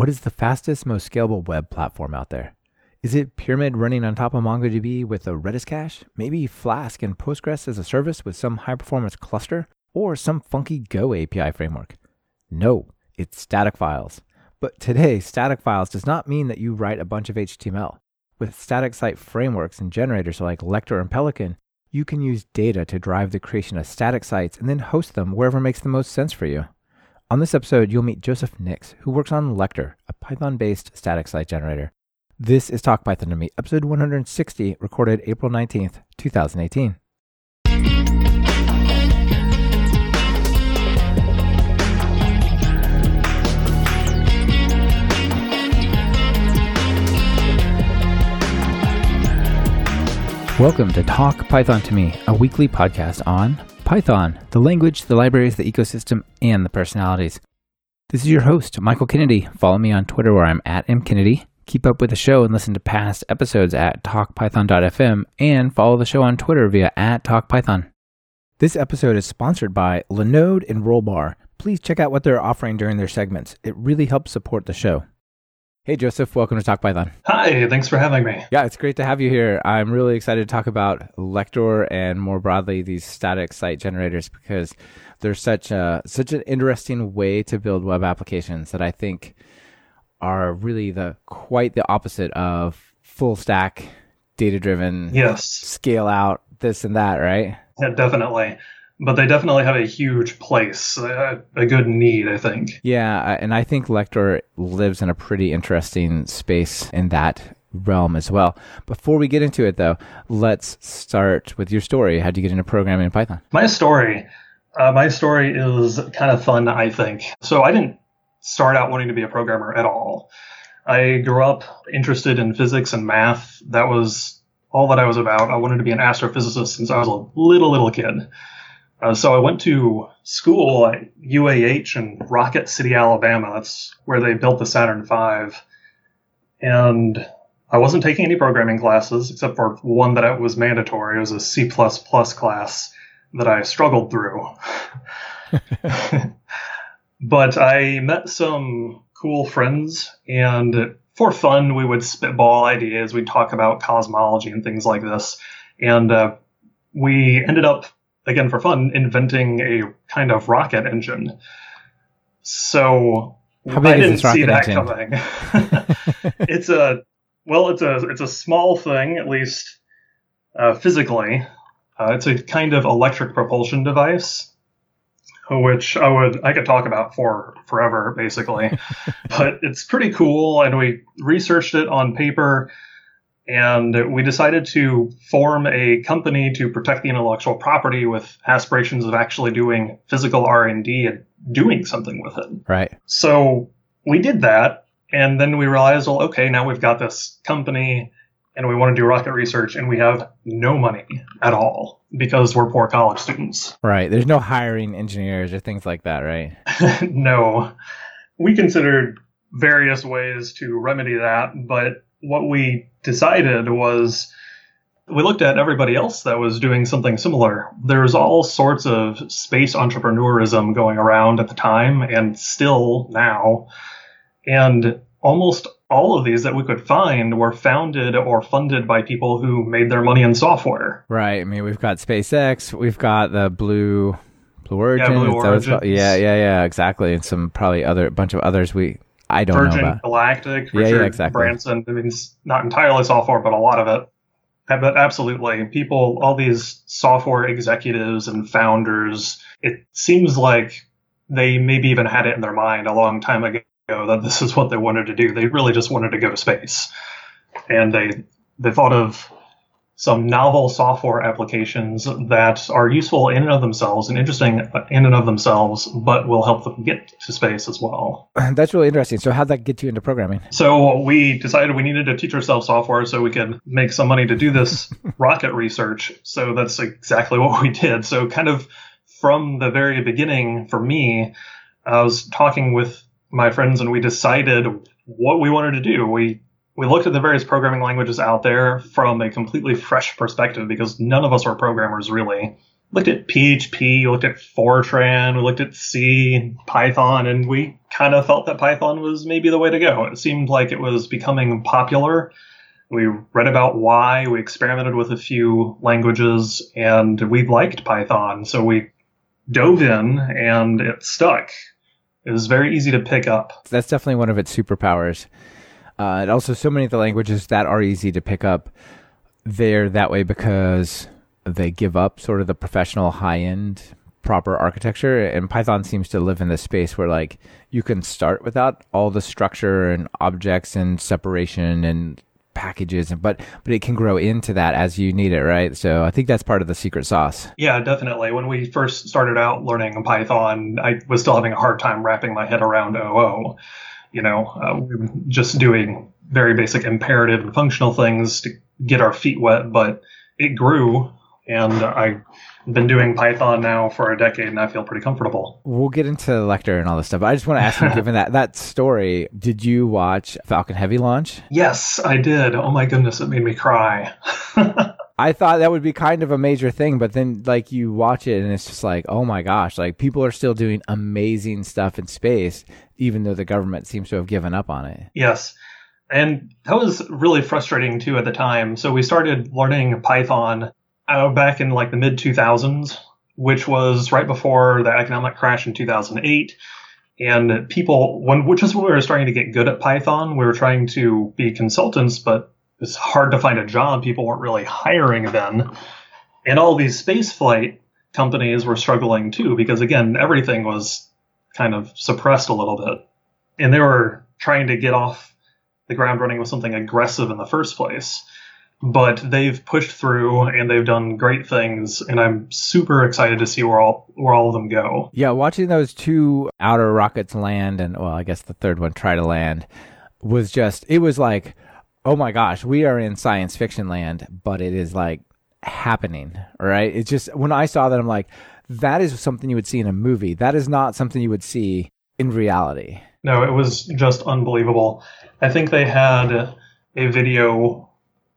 What is the fastest, most scalable web platform out there? Is it Pyramid running on top of MongoDB with a Redis cache? Maybe Flask and Postgres as a service with some high performance cluster? Or some funky Go API framework? No, it's static files. But today, static files does not mean that you write a bunch of HTML. With static site frameworks and generators like Lektor and Pelican, you can use data to drive the creation of static sites and then host them wherever makes the most sense for you. On this episode, you'll meet Joseph Nix, who works on Lektor, a Python based static site generator. This is Talk Python to Me, episode 160, recorded April 19th, 2018. Welcome to Talk Python to Me, a weekly podcast on Python, the language, the libraries, the ecosystem, and the personalities. This is your host, Michael Kennedy. Follow me on Twitter where I'm at mkennedy. Keep up with the show and listen to past episodes at talkpython.fm and follow the show on Twitter via at talkpython. This episode is sponsored by Linode and Rollbar. Please check out what they're offering during their segments. It really helps support the show. Hey, Joseph, welcome to Talk Python. Hi, thanks for having me. Yeah, it's great to have you here. I'm really excited to talk about Lektor and more broadly these static site generators because they're such a such an interesting way to build web applications that I think are really the quite the opposite of full stack data driven yes scale out this and that, right? Yeah, definitely but they definitely have a huge place, a, a good need, I think. Yeah, and I think Lektor lives in a pretty interesting space in that realm as well. Before we get into it, though, let's start with your story. How did you get into programming in Python? My story, uh, my story is kind of fun, I think. So I didn't start out wanting to be a programmer at all. I grew up interested in physics and math. That was all that I was about. I wanted to be an astrophysicist since I was a little little kid. Uh, so I went to school at UAH in Rocket City, Alabama. That's where they built the Saturn V. And I wasn't taking any programming classes except for one that was mandatory. It was a C class that I struggled through. but I met some cool friends, and for fun, we would spitball ideas. We'd talk about cosmology and things like this. And uh, we ended up again for fun, inventing a kind of rocket engine. So How big I didn't see that engine? coming. it's a well, it's a it's a small thing, at least uh, physically. Uh, it's a kind of electric propulsion device, which I would I could talk about for forever, basically. but it's pretty cool, and we researched it on paper and we decided to form a company to protect the intellectual property with aspirations of actually doing physical r&d and doing something with it. Right. So we did that and then we realized well okay now we've got this company and we want to do rocket research and we have no money at all because we're poor college students. Right. There's no hiring engineers or things like that right? No. We considered various ways to remedy that but what we decided was we looked at everybody else that was doing something similar. There's all sorts of space entrepreneurism going around at the time and still now. And almost all of these that we could find were founded or funded by people who made their money in software. Right. I mean, we've got SpaceX, we've got the Blue Blue Origin. Yeah, Blue Origin. yeah, yeah, yeah, exactly. And some probably other bunch of others we I don't Virgin know about. Galactic, Yeah, Richard yeah, exactly. Branson. I mean, it's not entirely software, but a lot of it. But absolutely, people, all these software executives and founders, it seems like they maybe even had it in their mind a long time ago that this is what they wanted to do. They really just wanted to go to space, and they they thought of some novel software applications that are useful in and of themselves and interesting in and of themselves, but will help them get to space as well. That's really interesting. So, how'd that get you into programming? So, we decided we needed to teach ourselves software so we could make some money to do this rocket research. So, that's exactly what we did. So, kind of from the very beginning, for me, I was talking with my friends and we decided what we wanted to do. We we looked at the various programming languages out there from a completely fresh perspective because none of us are programmers really. looked at PHP, looked at Fortran, we looked at C, Python, and we kind of felt that Python was maybe the way to go. It seemed like it was becoming popular. We read about why, we experimented with a few languages, and we liked Python. So we dove in and it stuck. It was very easy to pick up. That's definitely one of its superpowers. Uh, and also, so many of the languages that are easy to pick up, they're that way because they give up sort of the professional high end proper architecture. And python seems to live in this space where like you can start without all the structure and objects and separation and packages and but but it can grow into that as you need it right? So i think that's part of the secret sauce. Yeah definitely. When we first started out learning python i was still having a hard time wrapping my head around oo you know uh, we were just doing very basic imperative and functional things to get our feet wet but it grew and I've been doing Python now for a decade, and I feel pretty comfortable. We'll get into Lektor and all this stuff. I just want to ask you, given that that story, did you watch Falcon Heavy launch? Yes, I did. Oh my goodness, it made me cry. I thought that would be kind of a major thing, but then like you watch it and it's just like, oh my gosh, like people are still doing amazing stuff in space, even though the government seems to have given up on it. Yes. And that was really frustrating too at the time. So we started learning Python uh, back in like the mid 2000s, which was right before the economic crash in 2008. And people, when which is when we were starting to get good at Python, we were trying to be consultants, but it's hard to find a job. People weren't really hiring then. And all these space flight companies were struggling too, because again, everything was kind of suppressed a little bit. And they were trying to get off the ground running with something aggressive in the first place but they've pushed through and they've done great things and i'm super excited to see where all where all of them go yeah watching those two outer rockets land and well i guess the third one try to land was just it was like oh my gosh we are in science fiction land but it is like happening right it's just when i saw that i'm like that is something you would see in a movie that is not something you would see in reality no it was just unbelievable i think they had a video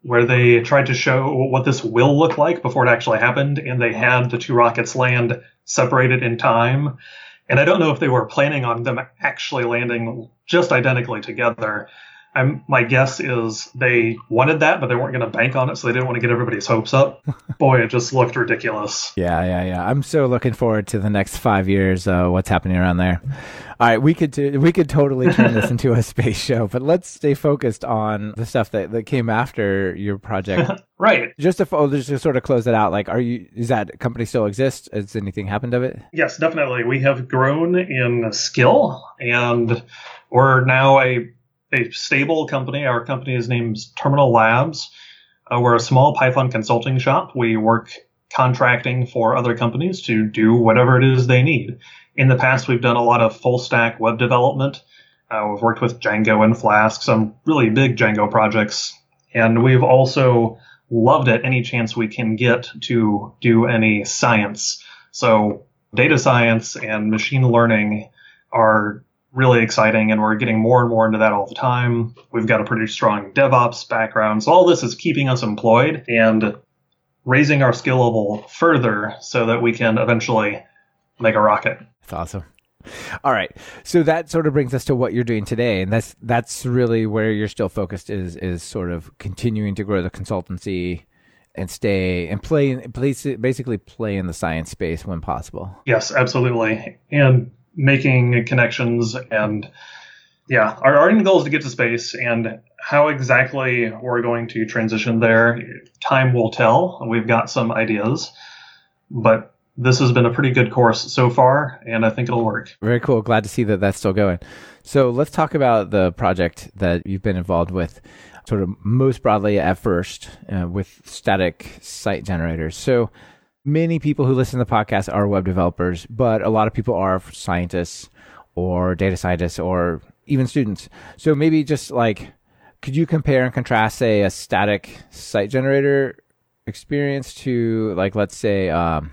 where they tried to show what this will look like before it actually happened, and they had the two rockets land separated in time. And I don't know if they were planning on them actually landing just identically together. I'm, my guess is they wanted that, but they weren't going to bank on it, so they didn't want to get everybody's hopes up. Boy, it just looked ridiculous. Yeah, yeah, yeah. I'm so looking forward to the next five years. Uh, what's happening around there? All right, we could we could totally turn this into a space show, but let's stay focused on the stuff that, that came after your project. right. Just to oh, just to sort of close it out, like, are you is that company still exist? Has anything happened of it? Yes, definitely. We have grown in skill, and we're now a a stable company. Our company is named Terminal Labs. Uh, we're a small Python consulting shop. We work contracting for other companies to do whatever it is they need. In the past, we've done a lot of full stack web development. Uh, we've worked with Django and Flask, some really big Django projects. And we've also loved it any chance we can get to do any science. So data science and machine learning are really exciting and we're getting more and more into that all the time. We've got a pretty strong DevOps background. So all this is keeping us employed and raising our skill level further so that we can eventually make a rocket. That's awesome. All right. So that sort of brings us to what you're doing today. And that's that's really where you're still focused is is sort of continuing to grow the consultancy and stay and play basically play in the science space when possible. Yes, absolutely. And making connections and yeah, our, our end goal is to get to space and how exactly we're going to transition there, time will tell. We've got some ideas, but this has been a pretty good course so far, and I think it'll work. Very cool. Glad to see that that's still going. So let's talk about the project that you've been involved with, sort of most broadly at first, uh, with static site generators. So many people who listen to the podcast are web developers, but a lot of people are scientists or data scientists or even students. So maybe just like, could you compare and contrast, say, a static site generator experience to like, let's say, um,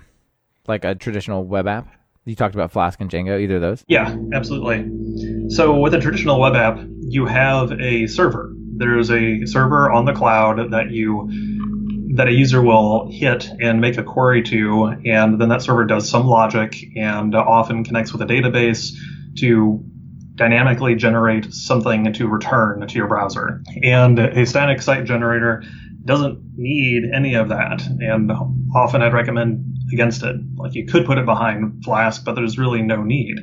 like a traditional web app? You talked about Flask and Django, either of those? Yeah, absolutely. So with a traditional web app, you have a server. There's a server on the cloud that you that a user will hit and make a query to, and then that server does some logic and often connects with a database to dynamically generate something to return to your browser. And a static site generator doesn't need any of that. And often I'd recommend against it. Like you could put it behind Flask, but there's really no need.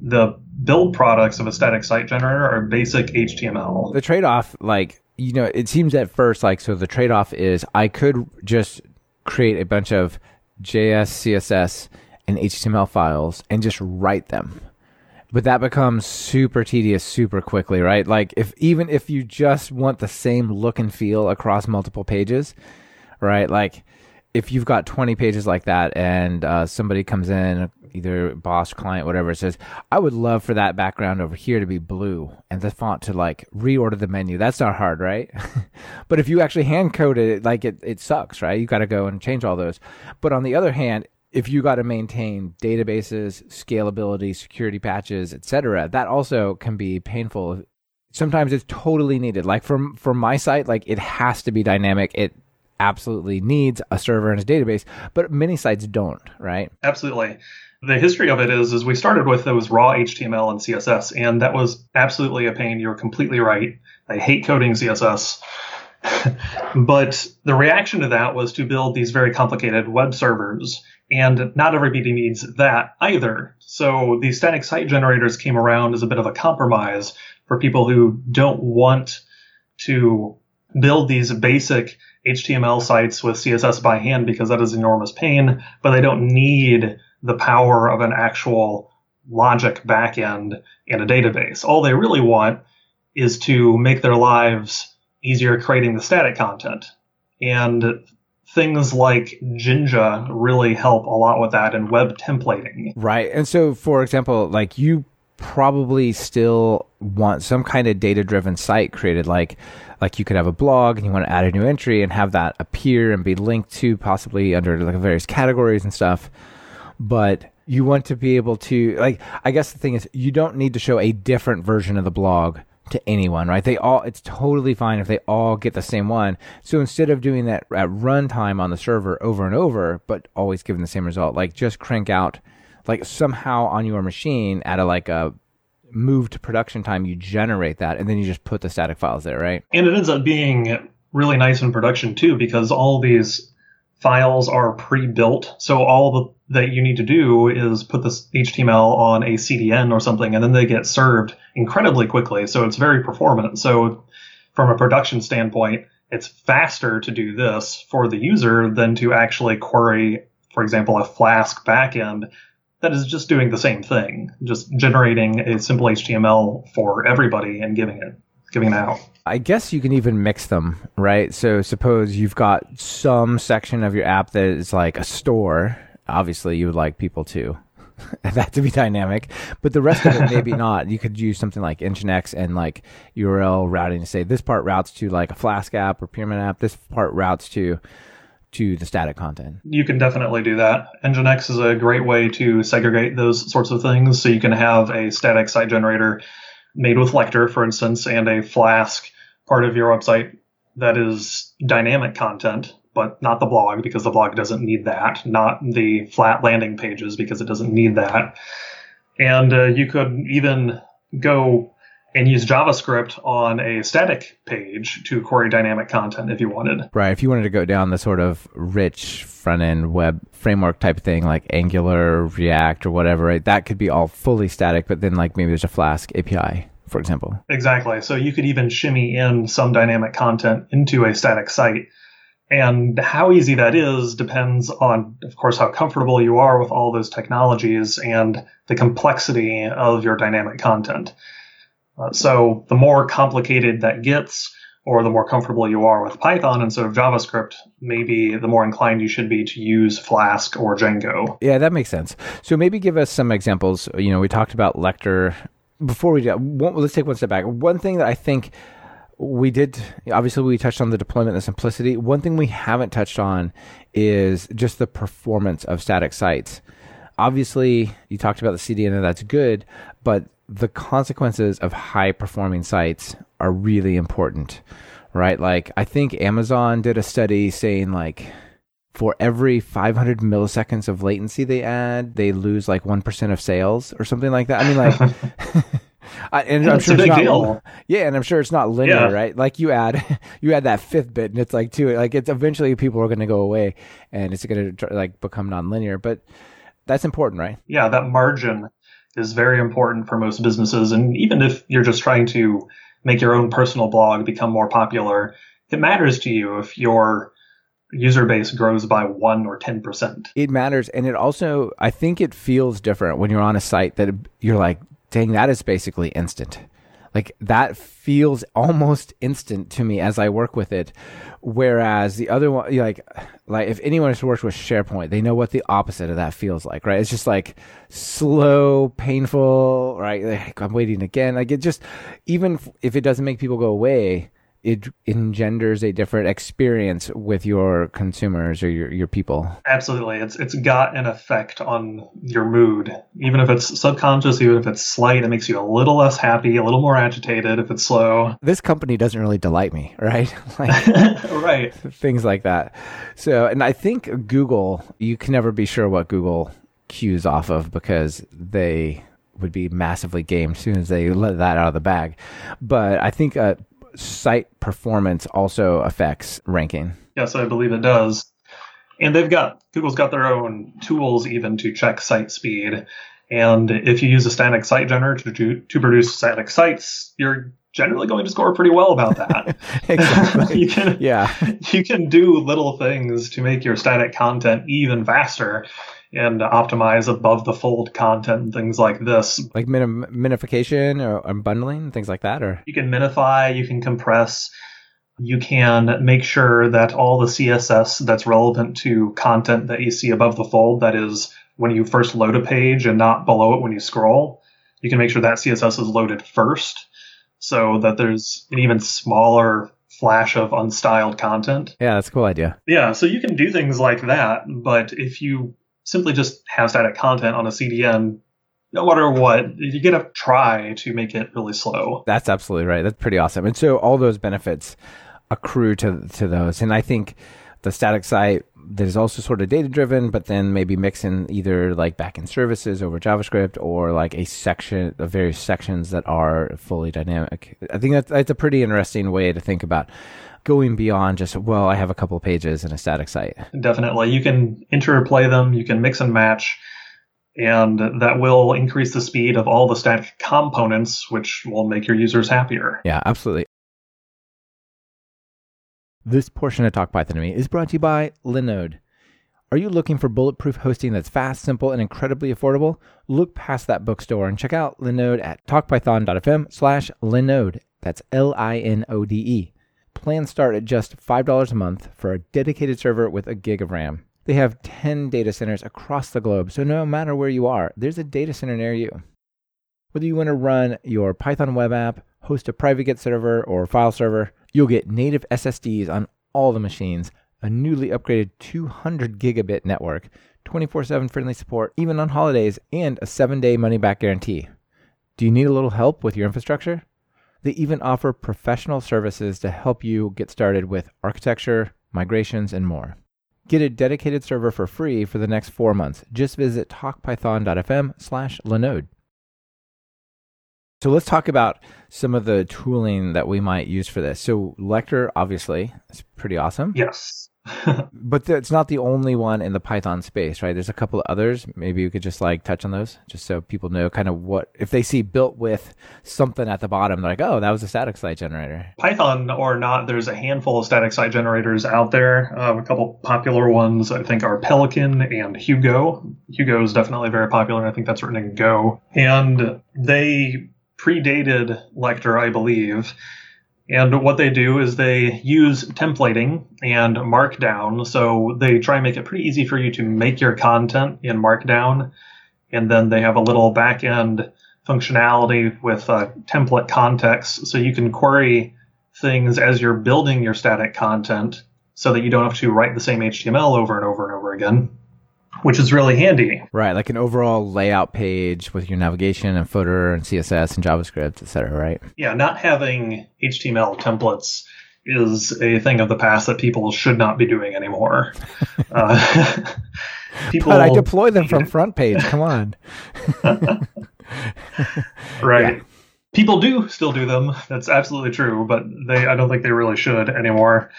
The build products of a static site generator are basic HTML. The trade off, like, you know, it seems at first like so the trade off is I could just create a bunch of JS, CSS, and HTML files and just write them. But that becomes super tedious super quickly, right? Like if even if you just want the same look and feel across multiple pages, right? Like if you've got 20 pages like that and uh, somebody comes in either boss client whatever says i would love for that background over here to be blue and the font to like reorder the menu that's not hard right? But if you actually hand code it like it, it sucks right? You got to go and change all those. But on the other hand if you got to maintain databases scalability security patches etc that also can be painful. Sometimes it's totally needed. Like from from my site like it has to be dynamic. It absolutely needs a server and a database, but many sites don't, right? Absolutely. The history of it is is we started with those raw HTML and CSS, and that was absolutely a pain. You're completely right. I hate coding CSS. but the reaction to that was to build these very complicated web servers. And not everybody needs that either. So the static site generators came around as a bit of a compromise for people who don't want to build these basic HTML sites with CSS by hand because that is enormous pain, but they don't need the power of an actual logic backend in a database. All they really want is to make their lives easier creating the static content. And things like Jinja really help a lot with that and web templating. Right. And so, for example, like you probably still want some kind of data driven site created like like you could have a blog and you want to add a new entry and have that appear and be linked to possibly under like various categories and stuff. But you want to be able to like i guess the thing is you don't need to show a different version of the blog to anyone right? They all it's totally fine if they all get the same one. So instead of doing that at runtime on the server over and over but always giving the same result like just crank out like somehow on your machine at a like a move to production time, you generate that, and then you just put the static files there, right? And it ends up being really nice in production too, because all these files are pre-built. So all the, that you need to do is put this HTML on a CDN or something, and then they get served incredibly quickly. So it's very performant. So from a production standpoint, it's faster to do this for the user than to actually query, for example, a Flask backend that is just doing the same thing, just generating a simple HTML for everybody and giving it giving it out. I guess you can even mix them, right? So suppose you've got some section of your app that is like a store. Obviously, you would like people to that to be dynamic, but the rest of it maybe not. You could use something like Nginx and like URL routing to say this part routes to like a Flask app or Pyramid app. This part routes to to the static content. You can definitely do that. Nginx is a great way to segregate those sorts of things. So you can have a static site generator made with Lektor, for instance, and a Flask part of your website that is dynamic content, but not the blog because the blog doesn't need that, not the flat landing pages because it doesn't need that. And uh, you could even go and use JavaScript on a static page to query dynamic content if you wanted. Right. If you wanted to go down the sort of rich front end web framework type thing like Angular, React, or whatever, right, that could be all fully static, but then like maybe there's a Flask API. For example. Exactly. So you could even shimmy in some dynamic content into a static site. And how easy that is depends on, of course, how comfortable you are with all those technologies and the complexity of your dynamic content. Uh, so the more complicated that gets, or the more comfortable you are with Python instead of JavaScript, maybe the more inclined you should be to use Flask or Django. Yeah, that makes sense. So maybe give us some examples. You know, we talked about Lektor. Before we do, one, let's take one step back. One thing that I think we did, obviously, we touched on the deployment and the simplicity. One thing we haven't touched on is just the performance of static sites. Obviously, you talked about the CDN, and that's good, but the consequences of high performing sites are really important, right? Like I think Amazon did a study saying like for every 500 milliseconds of latency they add, they lose like 1% of sales or something like that. I mean, like, I, and I'm sure it's not, deal. yeah, and I'm sure it's not linear, Yeah. right? Like you add, you add that fifth bit and it's like two, like it's eventually people are going to go away and it's going to like become nonlinear, but that's important, right? yeah, that margin is very important for most businesses. And even if you're just trying to make your own personal blog become more popular, it matters to you if your user base grows by one or 10%. It matters. And it also, I think it feels different when you're on a site that you're like, dang, that is basically instant. Like that feels almost instant to me as I work with it. Whereas the other one, like, like if anyone has worked with SharePoint, they know what the opposite of that feels like, right? It's just like slow, painful, right? Like, I'm waiting again. Like it just, even if it doesn't make people go away, it engenders a different experience with your consumers or your, your people. Absolutely. It's it's got an effect on your mood. Even if it's subconscious, even if it's slight, it makes you a little less happy, a little more agitated if it's slow. This company doesn't really delight me, right? like right. things like that. So, and I think Google, you can never be sure what Google cues off of because they would be massively gamed as soon as they let that out of the bag. But I think uh, site performance also affects ranking. Yes, I believe it does. And they've got Google's got their own tools even to check site speed. And if you use a static site generator to, to produce static sites, you're generally going to score pretty well about that. Exactly. you can Yeah. you can do little things to make your static content even faster and optimize above the fold content and things like this. Like minim- minification or, or bundling, things like that, or You can minify, you can compress, you can make sure that all the CSS that's relevant to content that you see above the fold, that is when you first load a page and not below it when you scroll, you can make sure that CSS is loaded first so that there's an even smaller flash of unstyled content. yeah, that's a cool idea. Yeah, so you can do things like that, but if you simply just have static content on a CDN, no matter what, you get to try to make it really slow. That's absolutely right. That's pretty awesome. And so all those benefits accrue to to those. And I think the static site that is also sort of data driven, but then maybe mixing either like backend services over JavaScript or like a section of various sections that are fully dynamic. I think that's, that's a pretty interesting way to think about going beyond just well, I have a couple pages in a static site. Definitely. You can interplay them, you can mix and match, and that will increase the speed of all the static components, which will make your users happier. Yeah, absolutely. This portion of Talk Python to Me is brought to you by Linode. Are you looking for bulletproof hosting that's fast, simple, and incredibly affordable? Look past that bookstore and check out Linode at talkpython.fm slash Linode. That's L-I-N-O-D-E. Plans start at just $5 a month for a dedicated server with a gig of RAM. They have 10 data centers across the globe, so no matter where you are, there's a data center near you. Whether you want to run your Python web app, host a private Git server or file server, you'll get native SSDs on all the machines, a newly upgraded 200 gigabit network, 24 7 friendly support, even on holidays, and a 7 day money back guarantee. Do you need a little help with your infrastructure? They even offer professional services to help you get started with architecture, migrations, and more. Get a dedicated server for free for the next four months. Just visit talkpython.fm slash Linode. So let's talk about some of the tooling that we might use for this. So Lektor, obviously, is pretty awesome, Yes. but it's not the only one in the Python space, right? There's a couple of others. Maybe you could just like touch on those, just so people know kind of what if they see built with something at the bottom, they're like, oh, that was a static site generator. Python or not, there's a handful of static site generators out there. Uh, a couple popular ones, I think, are Pelican and Hugo. Hugo is definitely very popular. I think that's written in Go. And they predated Lektor, I believe. And what they do is they use templating and Markdown. So they try and make it pretty easy for you to make your content in Markdown. And then they have a little back end functionality with uh, template context. So you can query things as you're building your static content so that you don't have to write the same HTML over and over and over again. Which is really handy. Right, like an overall layout page with your navigation and footer and CSS and JavaScript, etc. Right? Yeah, not having HTML templates is a thing of the past that people should not be doing anymore. uh, people, but I deploy them from front page. Come on. right. Yeah. People do still do them. That's absolutely true, but they I don't think they really should anymore.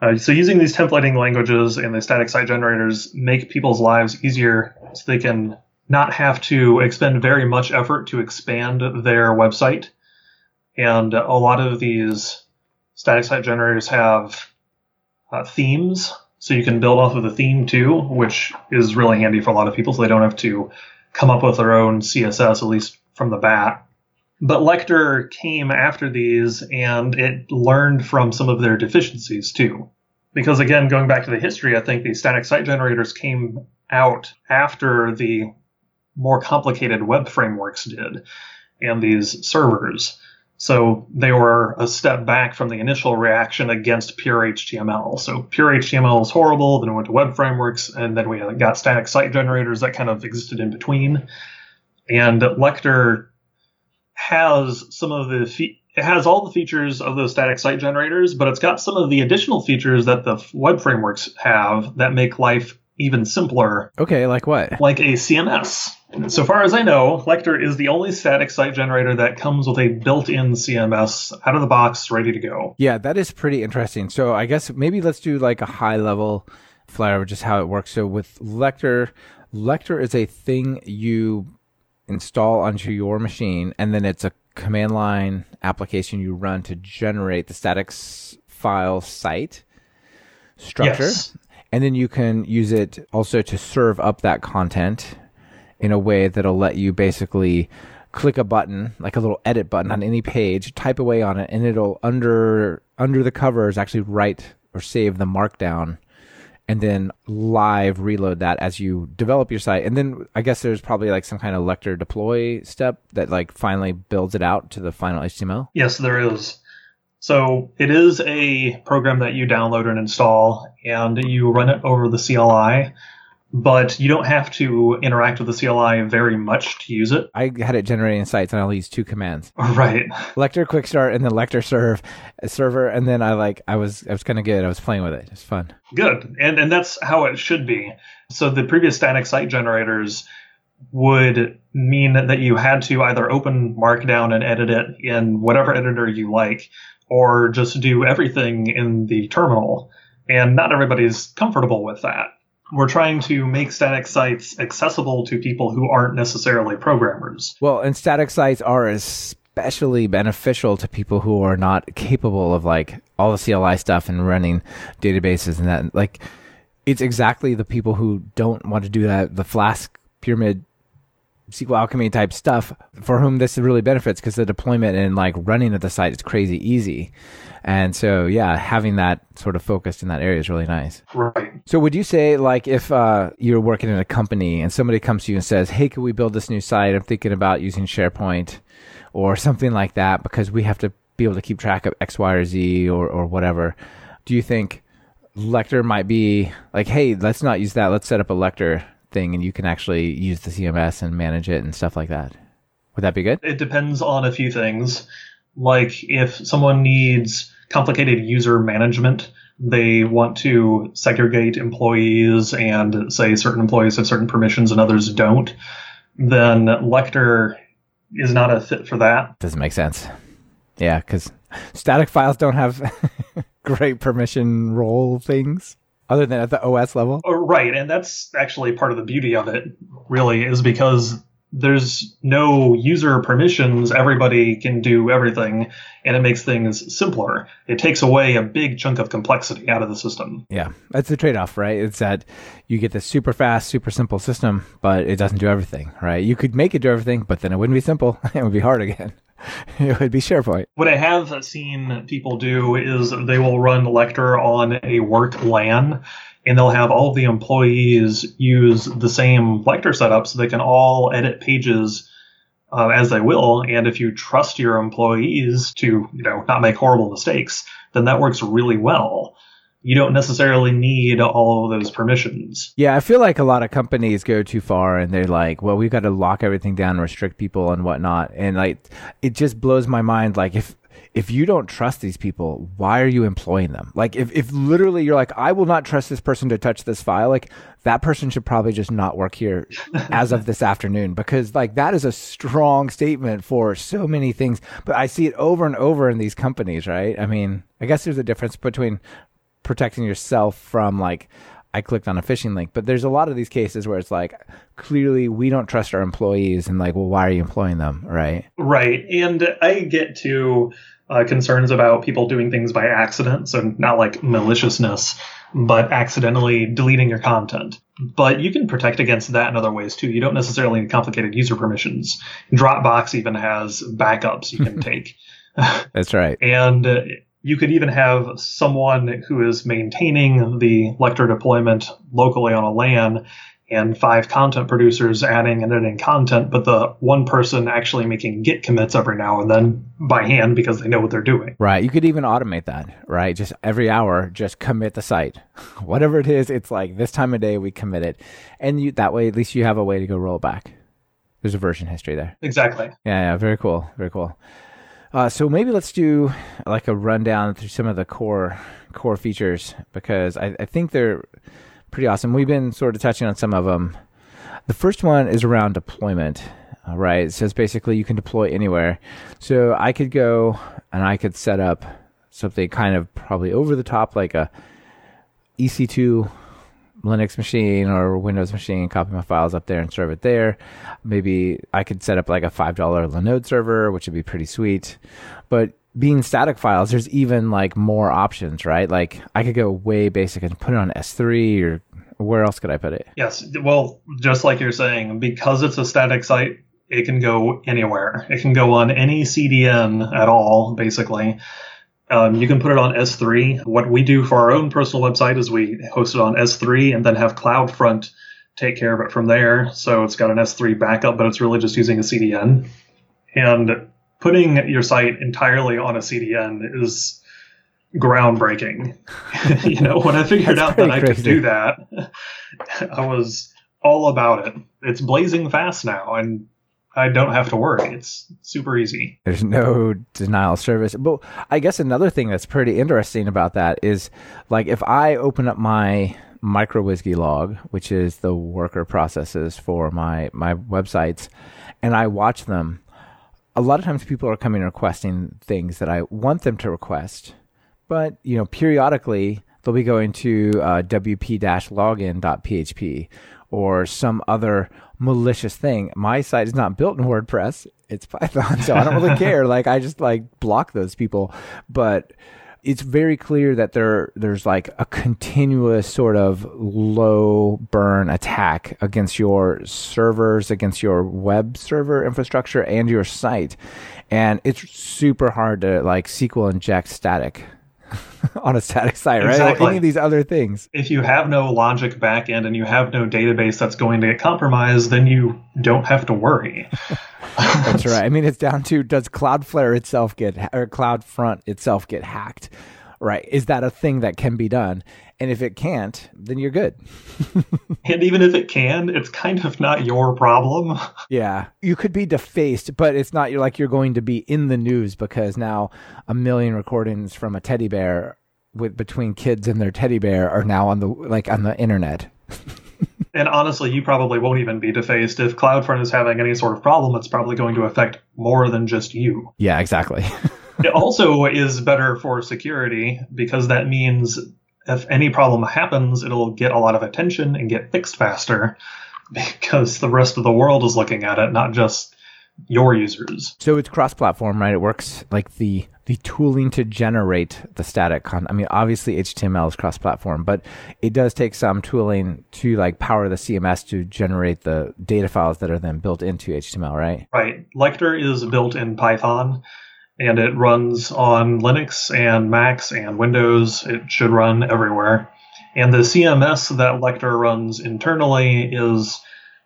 Uh, so using these templating languages and the static site generators make people's lives easier so they can not have to expend very much effort to expand their website. And a lot of these static site generators have uh, themes, so you can build off of the theme too, which is really handy for a lot of people so they don't have to come up with their own CSS, at least from the bat. But Lektor came after these and it learned from some of their deficiencies too. Because again, going back to the history, I think the static site generators came out after the more complicated web frameworks did and these servers. So they were a step back from the initial reaction against pure HTML. So pure HTML is horrible. Then we went to web frameworks, and then we got static site generators that kind of existed in between. And Lektor has some of the fe- it has all the features of those static site generators, but it's got some of the additional features that the web frameworks have that make life even simpler. Okay, like what? Like a CMS. So far as I know, Lektor is the only static site generator that comes with a built-in CMS out of the box, ready to go. Yeah, that is pretty interesting. So I guess maybe let's do like a high-level flyover, just how it works. So with Lektor, Lektor is a thing you install onto your machine, and then it's a command line application you run to generate the static file site structure. Yes. And then you can use it also to serve up that content in a way that'll let you basically click a button, like a little edit button on any page, type away on it, and it'll under under the covers actually write or save the markdown and then live reload that as you develop your site. And then I guess there's probably like some kind of lektor deploy step that like finally builds it out to the final HTML. Yes, there is. So it is a program that you download and install, and you run it over the CLI. But you don't have to interact with the CLI very much to use it. I had it generating sites, and I only used two commands. Right. Lektor quick start, and then lektor serve server, and then I like I was I was kind of good. I was playing with it. It's fun. Good, and and that's how it should be. So the previous static site generators would mean that you had to either open Markdown and edit it in whatever editor you like, or just do everything in the terminal. And not everybody's comfortable with that. We're trying to make static sites accessible to people who aren't necessarily programmers. Well, and static sites are especially beneficial to people who are not capable of like all the CLI stuff and running databases and that. Like, it's exactly the people who don't want to do that, the Flask pyramid SQL Alchemy type stuff for whom this really benefits because the deployment and like running of the site is crazy easy. And so, yeah, having that sort of focused in that area is really nice. Right. So, would you say, like, if uh, you're working in a company and somebody comes to you and says, Hey, can we build this new site? I'm thinking about using SharePoint or something like that because we have to be able to keep track of X, Y, or Z or, or whatever. Do you think Lektor might be like, Hey, let's not use that. Let's set up a Lektor thing and you can actually use the CMS and manage it and stuff like that. Would that be good? It depends on a few things. Like if someone needs complicated user management, they want to segregate employees and say certain employees have certain permissions and others don't, then Lektor is not a fit for that. Doesn't make sense. Yeah, because static files don't have great permission role things other than at the OS level. Oh, right, and that's actually part of the beauty of it. Really, is because there's no user permissions. Everybody can do everything, and it makes things simpler. It takes away a big chunk of complexity out of the system. Yeah, that's the trade-off, right? It's that you get this super fast, super simple system, but it doesn't do everything, right? You could make it do everything, but then it wouldn't be simple. it would be hard again. it would be SharePoint. What I have seen people do is they will run Lektor on a work LAN and they'll have all the employees use the same Lektor setup so they can all edit pages uh, as they will. And if you trust your employees to, you know, not make horrible mistakes, then that works really well. You don't necessarily need all of those permissions. Yeah, I feel like a lot of companies go too far and they're like, well, we've got to lock everything down, restrict people and whatnot. And like, it just blows my mind. Like, if, if you don't trust these people, why are you employing them? Like, if, if literally you're like, I will not trust this person to touch this file, like, that person should probably just not work here as of this afternoon because, like, that is a strong statement for so many things. But I see it over and over in these companies, right? I mean, I guess there's a difference between protecting yourself from, like, I clicked on a phishing link. But there's a lot of these cases where it's like clearly we don't trust our employees and like, well, why are you employing them? Right. Right. And I get to uh, concerns about people doing things by accident. So not like maliciousness, but accidentally deleting your content. But you can protect against that in other ways too. You don't necessarily need complicated user permissions. Dropbox even has backups you can take. That's right. and uh, you could even have someone who is maintaining the Lektor deployment locally on a LAN and five content producers adding and editing content, but the one person actually making git commits every now and then by hand because they know what they're doing. Right. You could even automate that, right? Just every hour, just commit the site. Whatever it is, it's like this time of day we commit it. And you that way at least you have a way to go roll back. There's a version history there. Exactly. Yeah, yeah, very cool. Very cool. Uh, so maybe let's do like a rundown through some of the core core features because I, I think they're pretty awesome. We've been sort of touching on some of them. The first one is around deployment, right? It says basically you can deploy anywhere. So I could go and I could set up something kind of probably over the top, like a EC2 Linux machine or Windows machine, copy my files up there and serve it there. Maybe I could set up like a $5 Linode server, which would be pretty sweet. But being static files, there's even like more options, right? Like I could go way basic and put it on S3 or where else could I put it? Yes. Well, just like you're saying, because it's a static site, it can go anywhere. It can go on any CDN at all, basically. Um, you can put it on S3. What we do for our own personal website is we host it on S3 and then have CloudFront take care of it from there. So it's got an S3 backup, but it's really just using a CDN. And putting your site entirely on a CDN is groundbreaking. you know, when I figured out that I could do that, I was all about it. It's blazing fast now, and I don't have to worry. It's super easy. There's no denial service. But I guess another thing that's pretty interesting about that is like if I open up my micro MicroWhiskey log, which is the worker processes for my my websites, and I watch them a lot of times people are coming requesting things that I want them to request, but you know, periodically they'll be going to uh, wp-login.php or some other malicious thing. My site is not built in WordPress; it's Python, so I don't really care. Like I just like block those people, but it's very clear that there there's like a continuous sort of low burn attack against your servers, against your web server infrastructure and your site. And it's super hard to like SQL inject static on a static site, right? Exactly. Or any of these other things. If you have no logic backend and you have no database that's going to get compromised, then you don't have to worry. That's right. I mean, it's down to does Cloudflare itself get or CloudFront itself get hacked? Right? Is that a thing that can be done? And if it can't, then you're good. and even if it can, it's kind of not your problem. Yeah. You could be defaced, but it's not you're like you're going to be in the news because now a million recordings from a teddy bear with between kids and their teddy bear are now on the like on the internet. and honestly, you probably won't even be defaced. If CloudFront is having any sort of problem, it's probably going to affect more than just you. Yeah, exactly. it also is better for security because that means if any problem happens, it'll get a lot of attention and get fixed faster because the rest of the world is looking at it, not just your users. So it's cross-platform, right? It works like the the tooling to generate the static content. I mean, obviously HTML is cross-platform, but it does take some tooling to like power the CMS to generate the data files that are then built into HTML, right? Right. Lecter is built in Python and it runs on Linux and Macs and Windows. It should run everywhere. And the CMS that Lektor runs internally is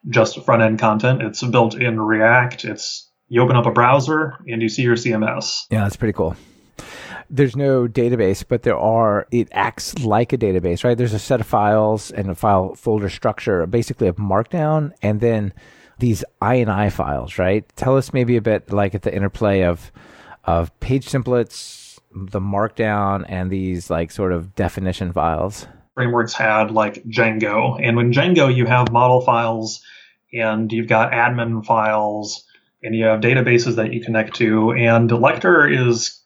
just front end content. It's built in React. It's you open up a browser and you see your CMS. Yeah, that's pretty cool. there's no database, but there are, it acts like a database, right? There's a set of files and a file folder structure, basically a markdown, and then these INI files, right? Tell us maybe a bit like at the interplay of, of page templates, the markdown, and these like sort of definition files. Frameworks had like Django. And when Django, you have model files and you've got admin files and you have databases that you connect to. And Lektor is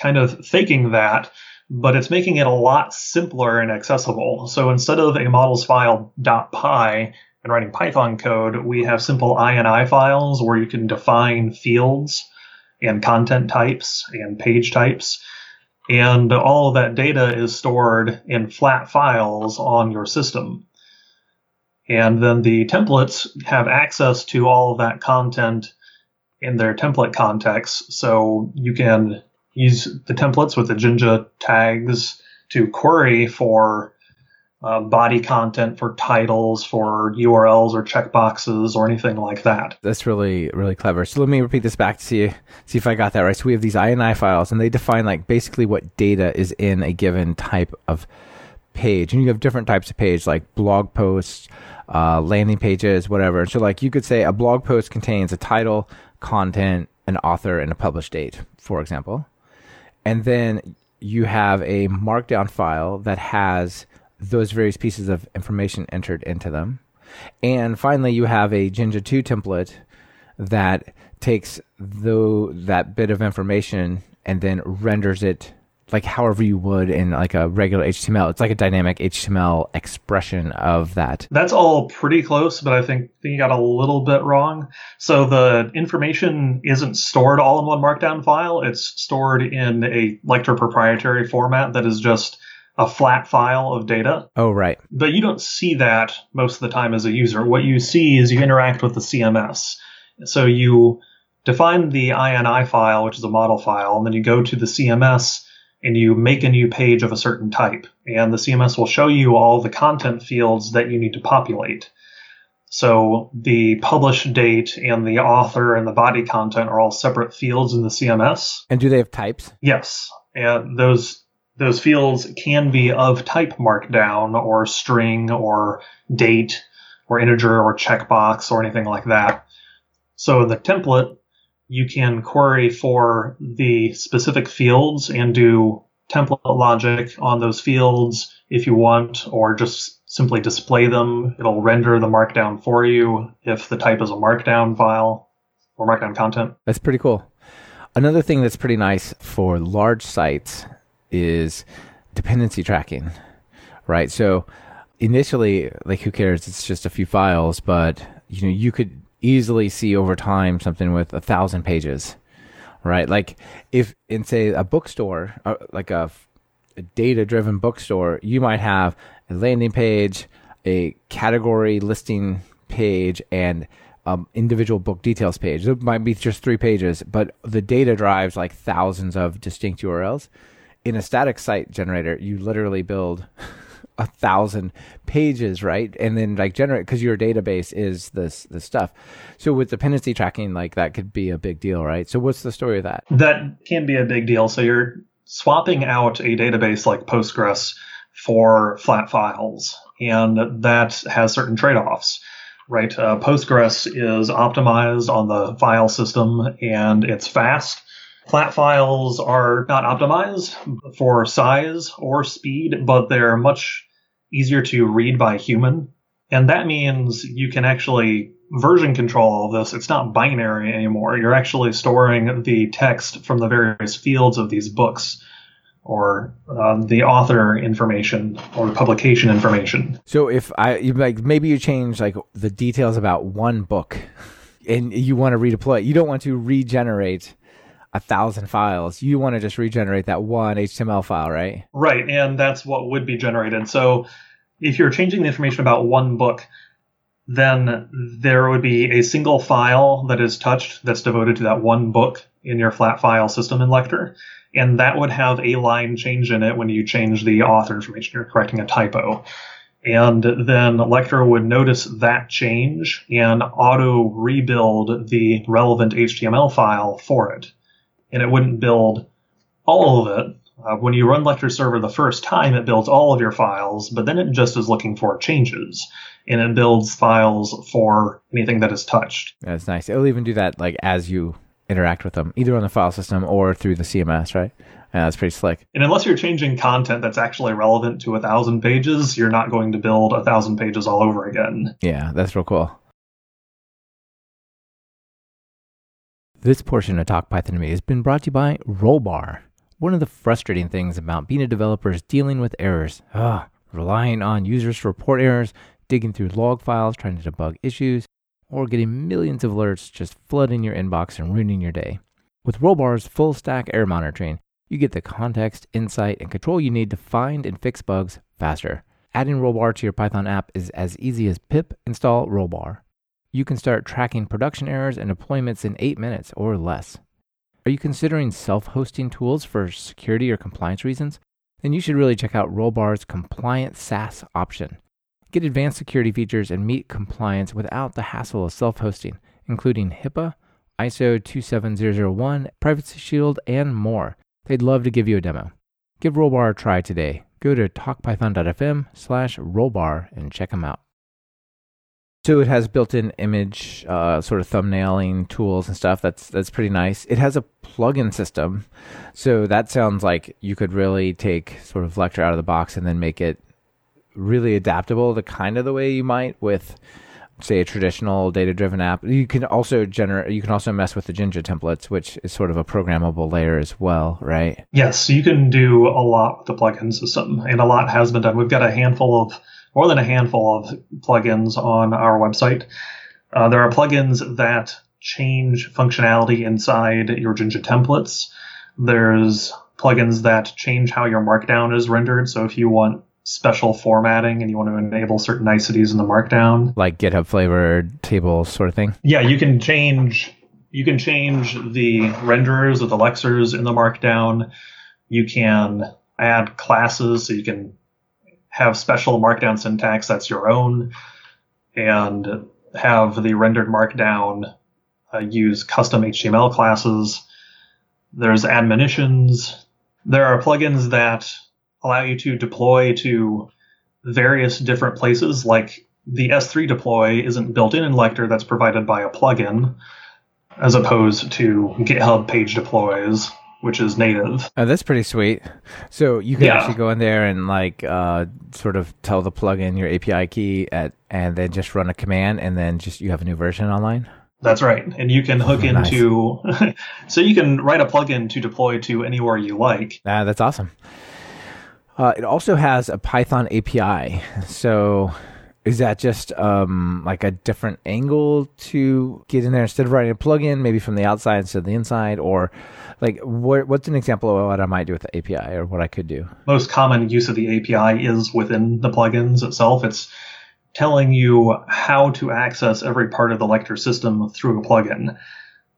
kind of faking that, but it's making it a lot simpler and accessible. So instead of a models file .py and writing Python code, we have simple INI files where you can define fields and content types and page types. And all of that data is stored in flat files on your system. And then the templates have access to all of that content in their template context. So you can use the templates with the Jinja tags to query for uh, body content, for titles, for URLs or checkboxes or anything like that. That's really really clever. So let me repeat this back to see see if I got that right. So we have these INI files, and they define like basically what data is in a given type of page, and you have different types of page like blog posts. Uh, landing pages, whatever. So, like, you could say a blog post contains a title, content, an author, and a publish date, for example. And then you have a markdown file that has those various pieces of information entered into them. And finally, you have a Jinja 2 template that takes the, that bit of information and then renders it like however you would in like a regular HTML. It's like a dynamic HTML expression of that. That's all pretty close, but I think you got a little bit wrong. So the information isn't stored all in one markdown file. It's stored in a Lektor proprietary format that is just a flat file of data. Oh, right. But you don't see that most of the time as a user. What you see is you interact with the CMS. So you define the INI file, which is a model file, and then you go to the CMS and you make a new page of a certain type. And the CMS will show you all the content fields that you need to populate. So the publish date and the author and the body content are all separate fields in the CMS. And do they have types? Yes. And those those fields can be of type markdown or string or date or integer or checkbox or anything like that. So in the template, you can query for the specific fields and do template logic on those fields if you want, or just simply display them. It'll render the markdown for you if the type is a markdown file or markdown content. That's pretty cool. Another thing that's pretty nice for large sites is dependency tracking, right? So initially, like who cares? It's just a few files, but you know, you could easily see over time something with a thousand pages, right? Like if in say a bookstore, uh, like a, a data driven bookstore, you might have a landing page, a category listing page, and um, individual book details page. It might be just three pages, but the data drives like thousands of distinct URLs. In a static site generator, you literally build a thousand pages, right? And then like generate because your database is this this stuff. So with dependency tracking, like that could be a big deal, right? So what's the story of that? That can be a big deal. So you're swapping out a database like Postgres for flat files, and that has certain trade-offs. Right, uh, Postgres is optimized on the file system and it's fast. Flat files are not optimized for size or speed, but they're much easier to read by human. And that means you can actually version control all this. It's not binary anymore. You're actually storing the text from the various fields of these books or uh, the author information or publication information. So if I like maybe you change like the details about one book and you want to redeploy, you don't want to regenerate a thousand files. You want to just regenerate that one HTML file, right? Right, and that's what would be generated. So if you're changing the information about one book, then there would be a single file that is touched that's devoted to that one book in your flat file system in Lektor. And that would have a line change in it when you change the author information. You're correcting a typo. And then Lektor would notice that change and auto rebuild the relevant HTML file for it and it wouldn't build all of it. Uh, when you run Lektor Server the first time, it builds all of your files, but then it just is looking for changes, and it builds files for anything that is touched. That's nice. It'll even do that like as you interact with them, either on the file system or through the CMS, right? Yeah, that's pretty slick. And unless you're changing content that's actually relevant to a thousand pages, you're not going to build a thousand pages all over again. Yeah, that's real cool. This portion of Talk Python to Me has been brought to you by Rollbar. One of the frustrating things about being a developer is dealing with errors. Ugh, relying on users to report errors, digging through log files, trying to debug issues, or getting millions of alerts just flooding your inbox and ruining your day. With Rollbar's full stack error monitoring, you get the context, insight, and control you need to find and fix bugs faster. Adding Rollbar to your Python app is as easy as pip install Rollbar. You can start tracking production errors and deployments in 8 minutes or less. Are you considering self hosting tools for security or compliance reasons? Then you should really check out Rollbar's compliant SaaS option. Get advanced security features and meet compliance without the hassle of self hosting, including HIPAA, ISO 27001, Privacy Shield, and more. They'd love to give you a demo. Give Rollbar a try today. Go to talkpython.fm slash rollbar and check them out. So it has built-in image uh, sort of thumbnailing tools and stuff. That's that's pretty nice. It has a plugin system, so that sounds like you could really take sort of Lektor out of the box and then make it really adaptable to kind of the way you might with say a traditional data driven app. You can also generate you can also mess with the Jinja templates, which is sort of a programmable layer as well, right? Yes, you can do a lot with the plugin system, and a lot has been done. We've got a handful of more than a handful of plugins on our website. Uh, there are plugins that change functionality inside your Jinja templates. There's plugins that change how your markdown is rendered. So if you want special formatting and you want to enable certain niceties in the markdown like github flavored tables sort of thing yeah you can change you can change the renderers of the lexers in the markdown you can add classes so you can have special markdown syntax that's your own and have the rendered markdown uh, use custom html classes there's admonitions there are plugins that allow you to deploy to various different places. Like the S3 deploy isn't built in in Lektor, that's provided by a plugin, as opposed to GitHub page deploys, which is native. Oh, that's pretty sweet. So you can yeah. actually go in there and like uh, sort of tell the plugin your API key at, and then just run a command, and then just you have a new version online. That's right. And you can hook oh, into, nice. so you can write a plugin to deploy to anywhere you like. Ah, that's awesome. Uh, it also has a Python API. So is that just um, like a different angle to get in there instead of writing a plugin, maybe from the outside instead of the inside, or like what, what's an example of what I might do with the API or what I could do? Most common use of the API is within the plugins itself. It's telling you how to access every part of the Lektor system through a plugin.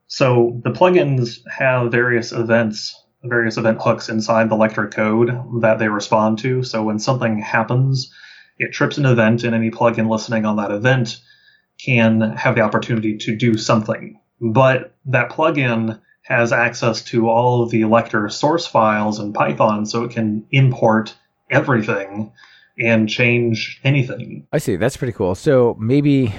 So the plugins have various events various event hooks inside the Lektor code that they respond to. So when something happens, it trips an event, and any plugin listening on that event can have the opportunity to do something. But that plugin has access to all of the Lektor source files in Python, so it can import everything and change anything. I see. That's pretty cool. So maybe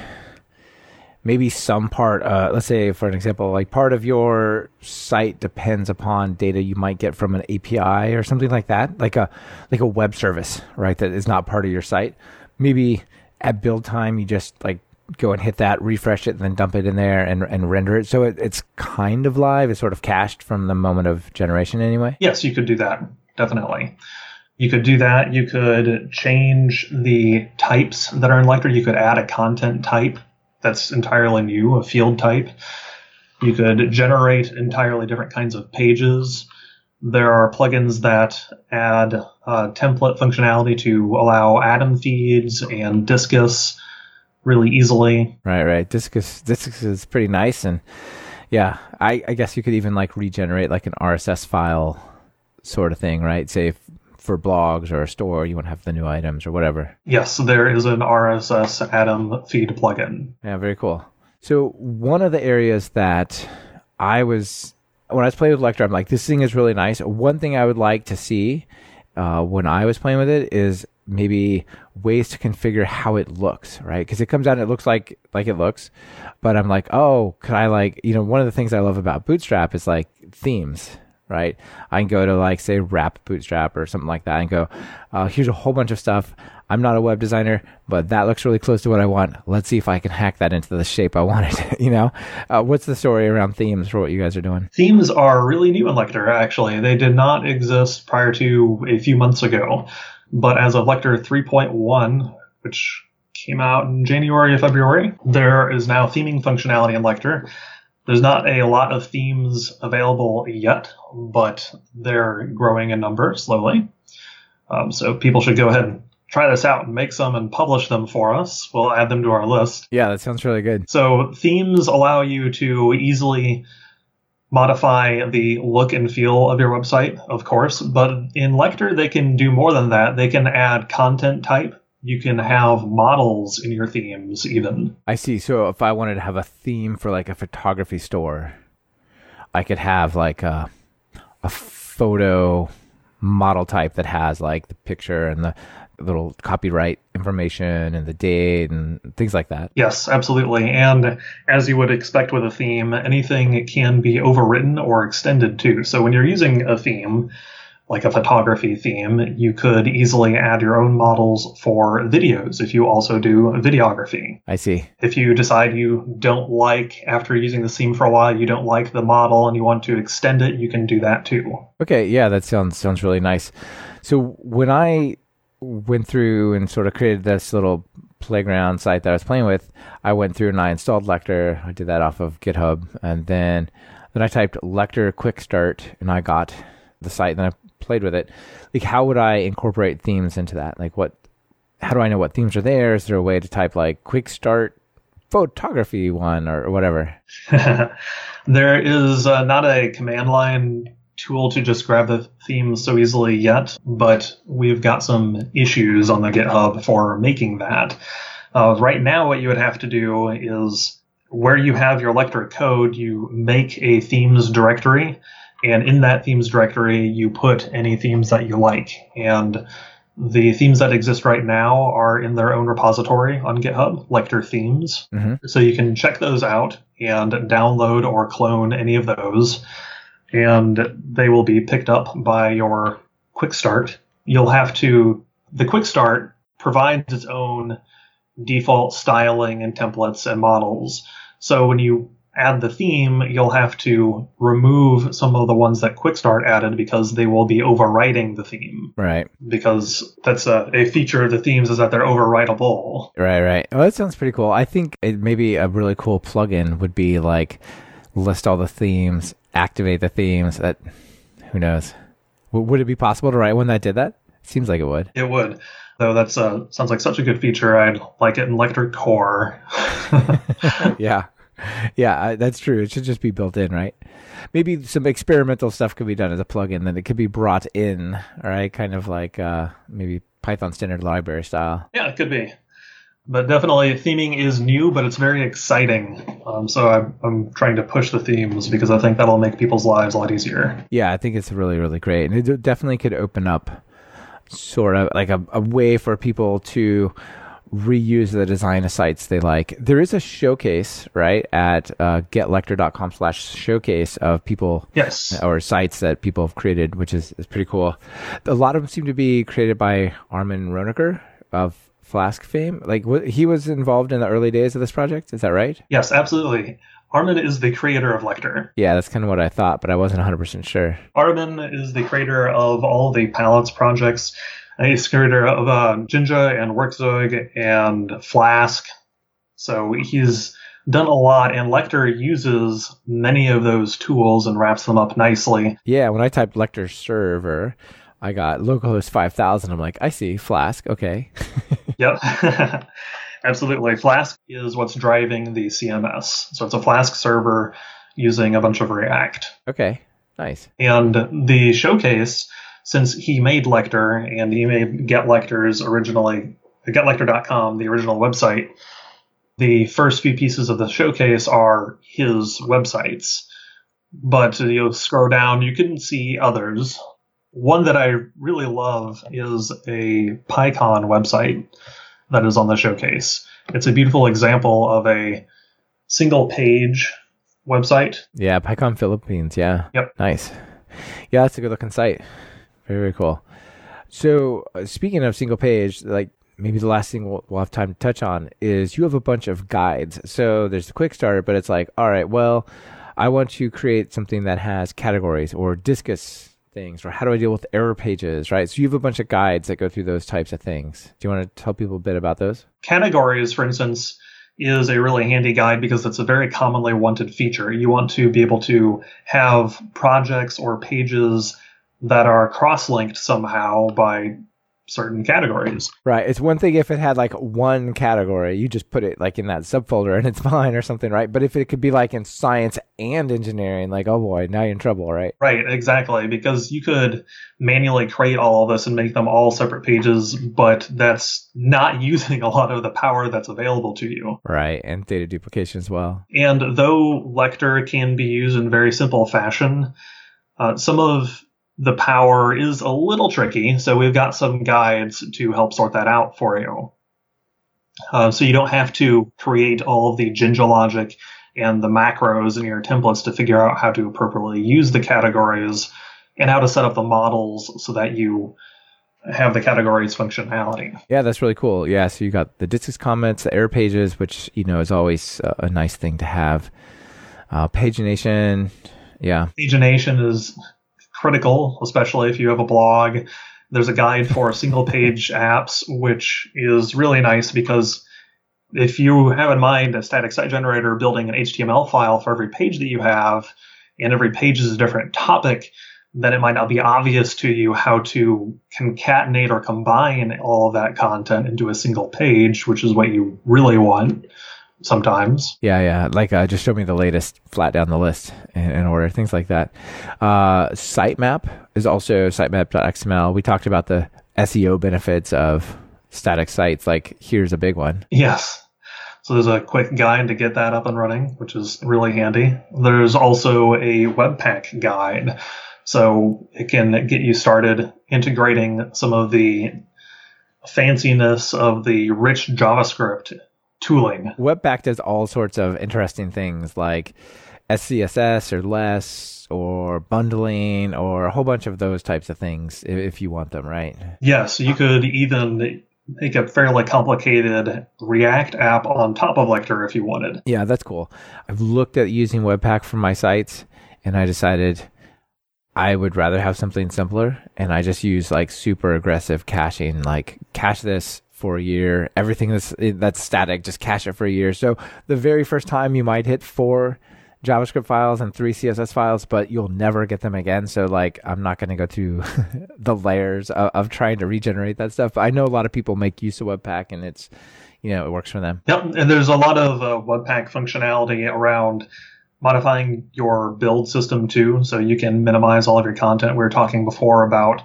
maybe some part, uh, let's say for an example, like part of your site depends upon data you might get from an API or something like that, like a like a web service, right? That is not part of your site. Maybe at build time, you just like go and hit that, refresh it, and then dump it in there and and render it. So it, it's kind of live. It's sort of cached from the moment of generation, anyway. Yes, you could do that definitely. You could do that. You could change the types that are in Lektor. You could add a content type that's entirely new, a field type. You could generate entirely different kinds of pages. There are plugins that add uh, template functionality to allow Atom feeds and Disqus really easily. Right, right. Disqus, Disqus is pretty nice, and yeah, I, I guess you could even like regenerate like an RSS file sort of thing, right? Say if for blogs or a store, you want to have the new items or whatever. Yes, there is an RSS Atom feed plugin. Yeah, very cool. So one of the areas that I was when I was playing with Lektor, I'm like, this thing is really nice. One thing I would like to see uh, when I was playing with it is maybe ways to configure how it looks, right? Because it comes out and it looks like like it looks, but I'm like, oh, could I like you know one of the things I love about Bootstrap is like themes, right? I can go to like say Wrap Bootstrap or something like that and go, uh, here's a whole bunch of stuff. I'm not a web designer, but that looks really close to what I want. Let's see if I can hack that into the shape I wanted. you know, uh, what's the story around themes for what you guys are doing? Themes are really new in Lektor. Actually, they did not exist prior to a few months ago. But as of Lektor 3.1, which came out in January or February, there is now theming functionality in Lektor. There's not a lot of themes available yet, but they're growing in number slowly. Um, so people should go ahead and try this out and make some and publish them for us. We'll add them to our list. Yeah, that sounds really good. So themes allow you to easily modify the look and feel of your website, of course, but in Lektor they can do more than that. They can add content type. You can have models in your themes, even. I see. So if I wanted to have a theme for like a photography store, I could have like a, a photo model type that has like the picture and the little copyright information and the date and things like that. Yes, absolutely. And as you would expect with a theme, anything can be overwritten or extended too. So when you're using a theme, like a photography theme, you could easily add your own models for videos if you also do videography. I see. If you decide you don't like, after using the theme for a while, you don't like the model and you want to extend it, you can do that too. Okay, yeah, that sounds sounds really nice. So when I went through and sort of created this little playground site that I was playing with, I went through and I installed Lektor. I did that off of GitHub, and then then I typed Lektor Quick Start, and I got the site. And I played with it. Like, how would I incorporate themes into that? Like, what? How do I know what themes are there? Is there a way to type like Quick Start photography one or, whatever? there is uh, not a command line tool to just grab the themes so easily yet, but we've got some issues on the GitHub for making that. Uh, right now, what you would have to do is where you have your Lektor code, you make a themes directory, and in that themes directory, you put any themes that you like. And the themes that exist right now are in their own repository on GitHub, Lektor themes. Mm-hmm. So you can check those out and download or clone any of those and they will be picked up by your quick start. You'll have to, the quick start provides its own default styling and templates and models. So when you add the theme, you'll have to remove some of the ones that Quick Start added because they will be overwriting the theme. Right. Because that's a, a feature of the themes is that they're overwritable. Right, right. Well, that sounds pretty cool. I think it maybe a really cool plugin would be like list all the themes activate the themes. That who knows? W- would it be possible to write one that did that? Seems like it would. It would. Though that's uh, sounds like such a good feature. I'd like it in Lektor Core. yeah, yeah, that's true. It should just be built in, right? Maybe some experimental stuff could be done as a plugin. Then it could be brought in, right? Kind of like uh, maybe Python standard library style. Yeah, it could be but definitely theming is new, but it's very exciting. Um, so I'm, I'm trying to push the themes because I think that'll make people's lives a lot easier. Yeah, I think it's really, really great. And it definitely could open up sort of like a, a way for people to reuse the design of sites they like. There is a showcase, right, at uh, getlektor.com slash showcase of people yes. or sites that people have created, which is, is pretty cool. A lot of them seem to be created by Armin Ronacher of Flask fame? Like he was involved in the early days of this project. Is that right? Yes, absolutely. Armin is the creator of Lektor. Yeah, that's kind of what I thought, but I wasn't 100% sure. Armin is the creator of all the Pallets projects. He's creator of uh, Jinja and Werkzeug and Flask. So he's done a lot, and Lektor uses many of those tools and wraps them up nicely. Yeah, when I typed Lektor server, I got localhost 5000. I'm like, I see Flask. Okay. yep. Absolutely. Flask is what's driving the CMS. So it's a Flask server using a bunch of React. Okay. Nice. And the showcase, since he made Lektor and he made Get Lektors originally, getlektor.com, the original website, the first few pieces of the showcase are his websites but you scroll down, you can see others. One that I really love is a PyCon website that is on the showcase. It's a beautiful example of a single page website. Yeah, PyCon Philippines. Yeah. Yep. Nice. Yeah, that's a good looking site. Very, cool. So, uh, speaking of single page, like maybe the last thing we'll, we'll, have time to touch on is you have a bunch of guides. So, there's the quick starter, but it's like, all right, well, I want to create something that has categories or Disqus things, or how do I deal with error pages, right? So, you have a bunch of guides that go through those types of things. Do you want to tell people a bit about those? Categories, for instance, is a really handy guide because it's a very commonly wanted feature. You want to be able to have projects or pages that are cross linked somehow by certain categories. Right. It's one thing if it had like one category, you just put it like in that subfolder and it's fine or something, right? But if it could be like in science and engineering, like, oh boy, now you're in trouble, right? Right, exactly. Because you could manually create all of this and make them all separate pages, but that's not using a lot of the power that's available to you. Right. And data duplication as well. And though Lektor can be used in very simple fashion, uh, some of the power is a little tricky, so we've got some guides to help sort that out for you. Uh, so you don't have to create all of the Jinja logic and the macros in your templates to figure out how to appropriately use the categories and how to set up the models so that you have the categories functionality. Yeah, that's really cool. Yeah, so you got the Disqus comments, the error pages, which you know is always a, a nice thing to have. Uh, pagination, yeah. Pagination is critical, especially if you have a blog. There's a guide for single page apps, which is really nice because if you have in mind a static site generator building an HTML file for every page that you have, and every page is a different topic, then it might not be obvious to you how to concatenate or combine all of that content into a single page, which is what you really want sometimes. Yeah, yeah. Like uh, just show me the latest flat down the list in, in order, things like that. Uh, sitemap is also sitemap.xml. We talked about the SEO benefits of static sites. Like here's a big one. Yes. So there's a quick guide to get that up and running, which is really handy. There's also a Webpack guide. So it can get you started integrating some of the fanciness of the rich JavaScript tooling. Webpack does all sorts of interesting things like SCSS or less or bundling or a whole bunch of those types of things if you want them, right? Yes, you could even make a fairly complicated React app on top of Lektor if you wanted. Yeah, that's cool. I've looked at using Webpack for my sites and I decided I would rather have something simpler and I just use like super aggressive caching, like cache this for a year. Everything that's that's static, just cache it for a year. So the very first time you might hit four JavaScript files and three CSS files, but you'll never get them again. So like, I'm not going to go through the layers of, of, trying to regenerate that stuff. But I know a lot of people make use of Webpack, and it's you know it works for them. Yep, and there's a lot of uh, Webpack functionality around modifying your build system too, so you can minimize all of your content. We were talking before about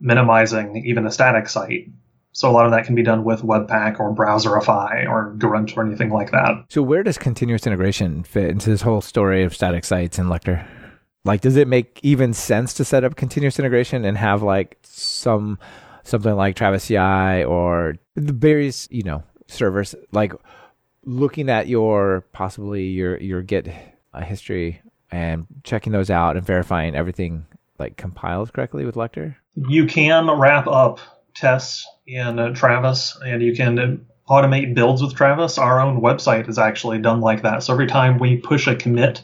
minimizing even a static site. So a lot of that can be done with Webpack or Browserify or Grunt or anything like that. So where does continuous integration fit into this whole story of static sites and Lektor? Like, does it make even sense to set up continuous integration and have like some something like Travis CI or the various you know servers like looking at your possibly your your Git history and checking those out and verifying everything like compiles correctly with Lektor? You can wrap up tests in uh, Travis, and you can automate builds with Travis. Our own website is actually done like that. So every time we push a commit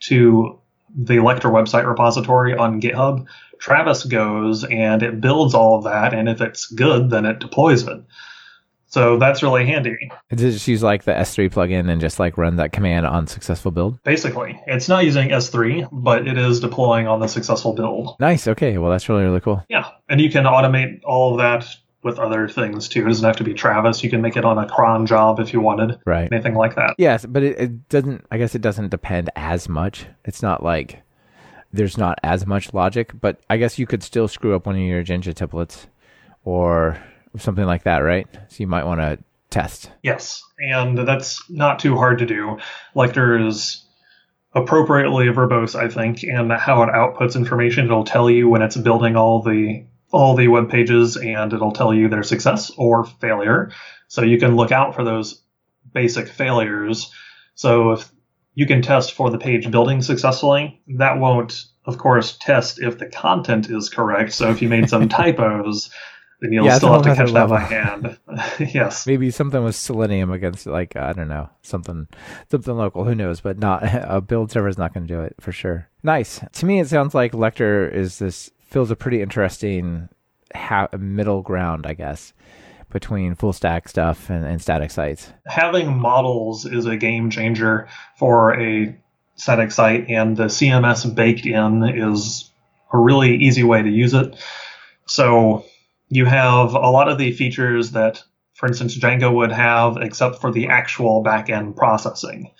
to the Lektor website repository on GitHub, Travis goes and it builds all of that, and if it's good, then it deploys it. So that's really handy. Does it just use like the S3 plugin and just like run that command on successful build? Basically, it's not using S3, but it is deploying on the successful build. Nice. Okay. Well, that's really, really cool. Yeah. And you can automate all of that with other things too. It doesn't have to be Travis. You can make it on a cron job if you wanted. Right. Anything like that. Yes, but it, it doesn't, I guess it doesn't depend as much. It's not like there's not as much logic, but I guess you could still screw up one of your Jinja templates or something like that, right? So you might want to test. Yes, and that's not too hard to do. Lektor is appropriately verbose, I think, and how it outputs information. It'll tell you when it's building all the all the web pages, and it'll tell you their success or failure. So you can look out for those basic failures. So if you can test for the page building successfully, that won't, of course, test if the content is correct. So if you made some typos, then you'll Yeah, still have to catch that by hand. yes. Maybe something with Selenium against like I don't know something something local. Who knows? But not a build server is not going to do it for sure. Nice. To me, it sounds like Lektor is this feels a pretty interesting ha- middle ground, I guess, between full stack stuff and, and static sites. having models is a game changer for a static site, and the CMS baked in is a really easy way to use it. So you have a lot of the features that, for instance, Django would have, except for the actual backend processing,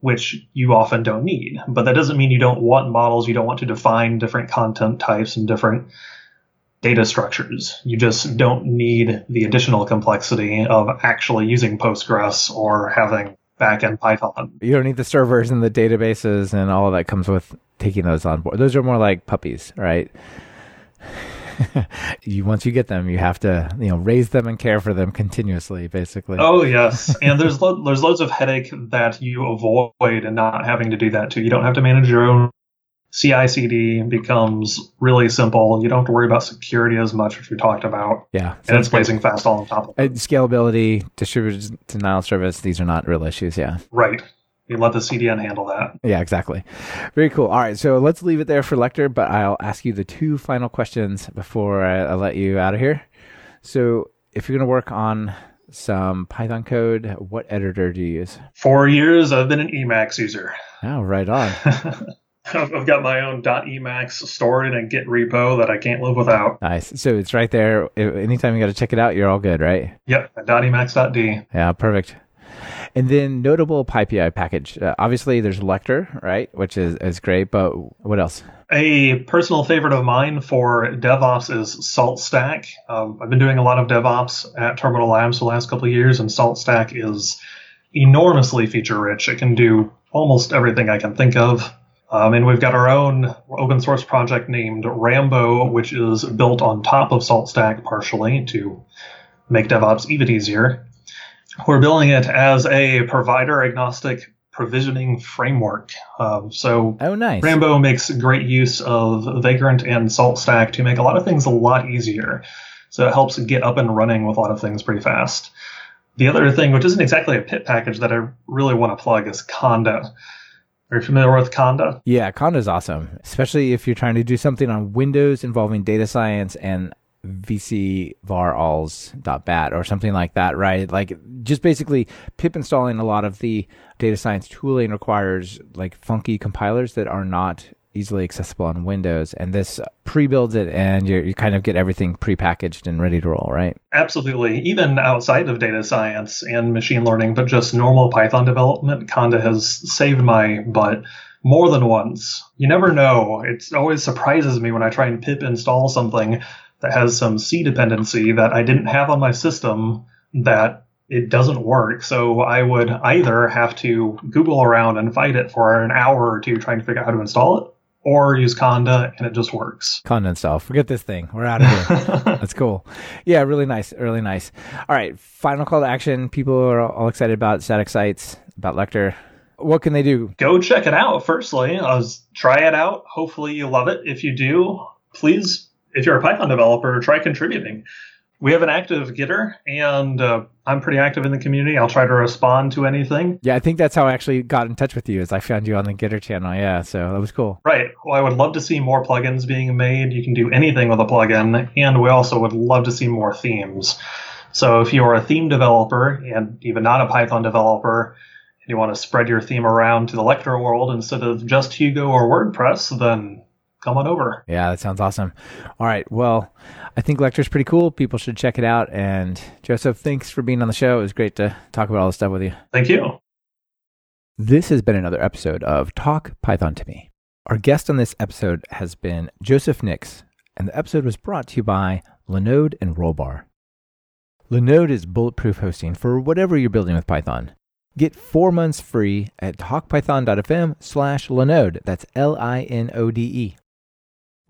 which you often don't need. But that doesn't mean you don't want models. You don't want to define different content types and different data structures. You just don't need the additional complexity of actually using Postgres or having backend Python. You don't need the servers and the databases and all that comes with taking those on board. Those are more like puppies, right? you once you get them, you have to you know raise them and care for them continuously, basically. Oh yes, and there's lo- there's loads of headache that you avoid and not having to do that too. You don't have to manage your own CI/CD becomes really simple. You don't have to worry about security as much, which we talked about, yeah, and it's blazing fast all on top of Uh, it. scalability, distributed denial service, these are not real issues. Yeah. Right. You let the CDN handle that. Yeah, exactly. Very cool. All right. So let's leave it there for Lektor, but I'll ask you the two final questions before I, I let you out of here. So if you're going to work on some Python code, what editor do you use? Four years, I've been an Emacs user. Oh, right on. I've I've got my own .emacs stored in a Git repo that I can't live without. Nice. So it's right there. Anytime you got to check it out, you're all good, right? Yep, .emacs.d. Yeah, perfect. And then notable PyPI package. Uh, obviously, there's Lektor, right, which is, is great, but what else? A personal favorite of mine for DevOps is SaltStack. Um, I've been doing a lot of DevOps at Terminal Labs for the last couple of years, and SaltStack is enormously feature rich. It can do almost everything I can think of. Um, and we've got our own open source project named Rambo, which is built on top of SaltStack partially to make DevOps even easier. We're building it as a provider agnostic provisioning framework. Um, so Oh, nice. Rambo makes great use of Vagrant and SaltStack to make a lot of things a lot easier. So it helps get up and running with a lot of things pretty fast. The other thing, which isn't exactly a pip package that I really want to plug, is Conda. Are you familiar with Conda? Yeah, Conda's awesome, especially if you're trying to do something on Windows involving data science and VC var alls.bat or something like that, right? Like just basically pip installing a lot of the data science tooling requires like funky compilers that are not easily accessible on Windows. And this pre-builds it and you kind of get everything pre-packaged and ready to roll, right? Absolutely. Even outside of data science and machine learning, but just normal Python development, Conda has saved my butt more than once. You never know. It always surprises me when I try and pip install something that has some C dependency that I didn't have on my system that it doesn't work. So I would either have to Google around and fight it for an hour or two trying to figure out how to install it, or use Conda and it just works. Conda install. Forget this thing. We're out of here. That's cool. Yeah, really nice. Really nice. All right. Final call to action. People are all excited about static sites, about Lektor. What can they do? go check it out. Firstly, uh, try it out. Hopefully, you love it. If you do, please, if you're a Python developer, try contributing. We have an active Gitter, and uh, I'm pretty active in the community. I'll try to respond to anything. Yeah, I think that's how I actually got in touch with you. Is I found you on the Gitter channel. Yeah, so that was cool. Right. Well, I would love to see more plugins being made. You can do anything with a plugin, and we also would love to see more themes. So if you're a theme developer and even not a Python developer, and you want to spread your theme around to the Lektor world instead of just Hugo or WordPress, then come on over. Yeah, that sounds awesome. All right. Well, I think Lektor's pretty cool. People should check it out. And Joseph, thanks for being on the show. It was great to talk about all this stuff with you. Thank you. This has been another episode of Talk Python to Me. Our guest on this episode has been Joseph Nix, and the episode was brought to you by Linode and Rollbar. Linode is bulletproof hosting for whatever you're building with Python. Get four months free at talkpython.fm slash Linode. That's L-I-N-O-D-E.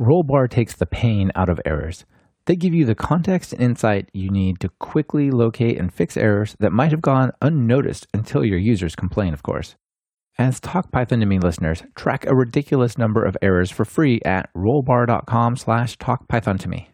Rollbar takes the pain out of errors. They give you the context and insight you need to quickly locate and fix errors that might have gone unnoticed until your users complain, of course. As Talk Python to Me listeners, track a ridiculous number of errors for free at rollbar.com slash talkpython to me.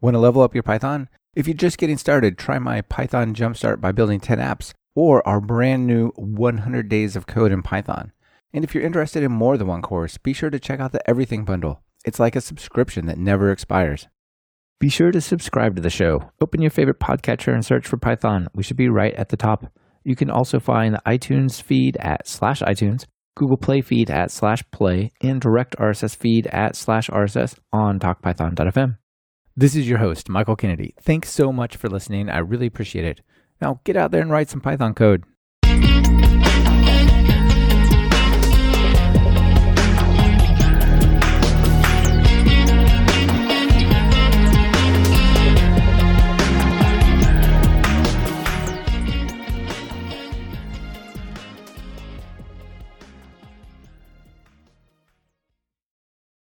Want to level up your Python? If you're just getting started, try my Python Jumpstart by building 10 apps or our brand new 100 Days of Code in Python. And if you're interested in more than one course, be sure to check out the Everything Bundle. It's like a subscription that never expires. Be sure to subscribe to the show. Open your favorite podcatcher and search for Python. We should be right at the top. You can also find the iTunes feed at slash iTunes, Google Play feed at slash play, and direct RSS feed at slash RSS on talkpython.fm. This is your host, Michael Kennedy. Thanks so much for listening. I really appreciate it. Now get out there and write some Python code.